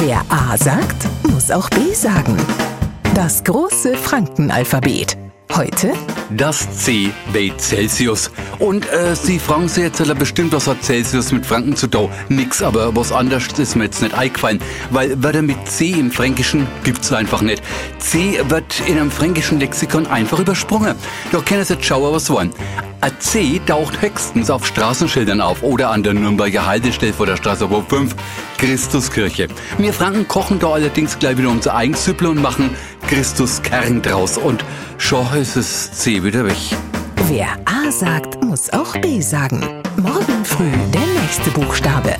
Wer A sagt, muss auch B sagen. Das große Frankenalphabet. Heute Das C bei Celsius. Und äh, Sie fragen sich jetzt alle bestimmt, was hat Celsius mit Franken zu tun? Nix, aber was anderes ist mir jetzt nicht eingefallen. Weil Wörter mit C im Fränkischen gibt's einfach nicht. C wird in einem fränkischen Lexikon einfach übersprungen. Da können Sie jetzt schauen, was wollen. Ein C taucht höchstens auf Straßenschildern auf oder an der Nürnberger Haltestelle vor der Straße Hof 5, Christuskirche. Wir Franken kochen da allerdings gleich wieder unser eigenes und machen Christuskern draus. Und schon ist das C wieder weg. Wer A sagt, muss auch B sagen. Morgen früh der nächste Buchstabe.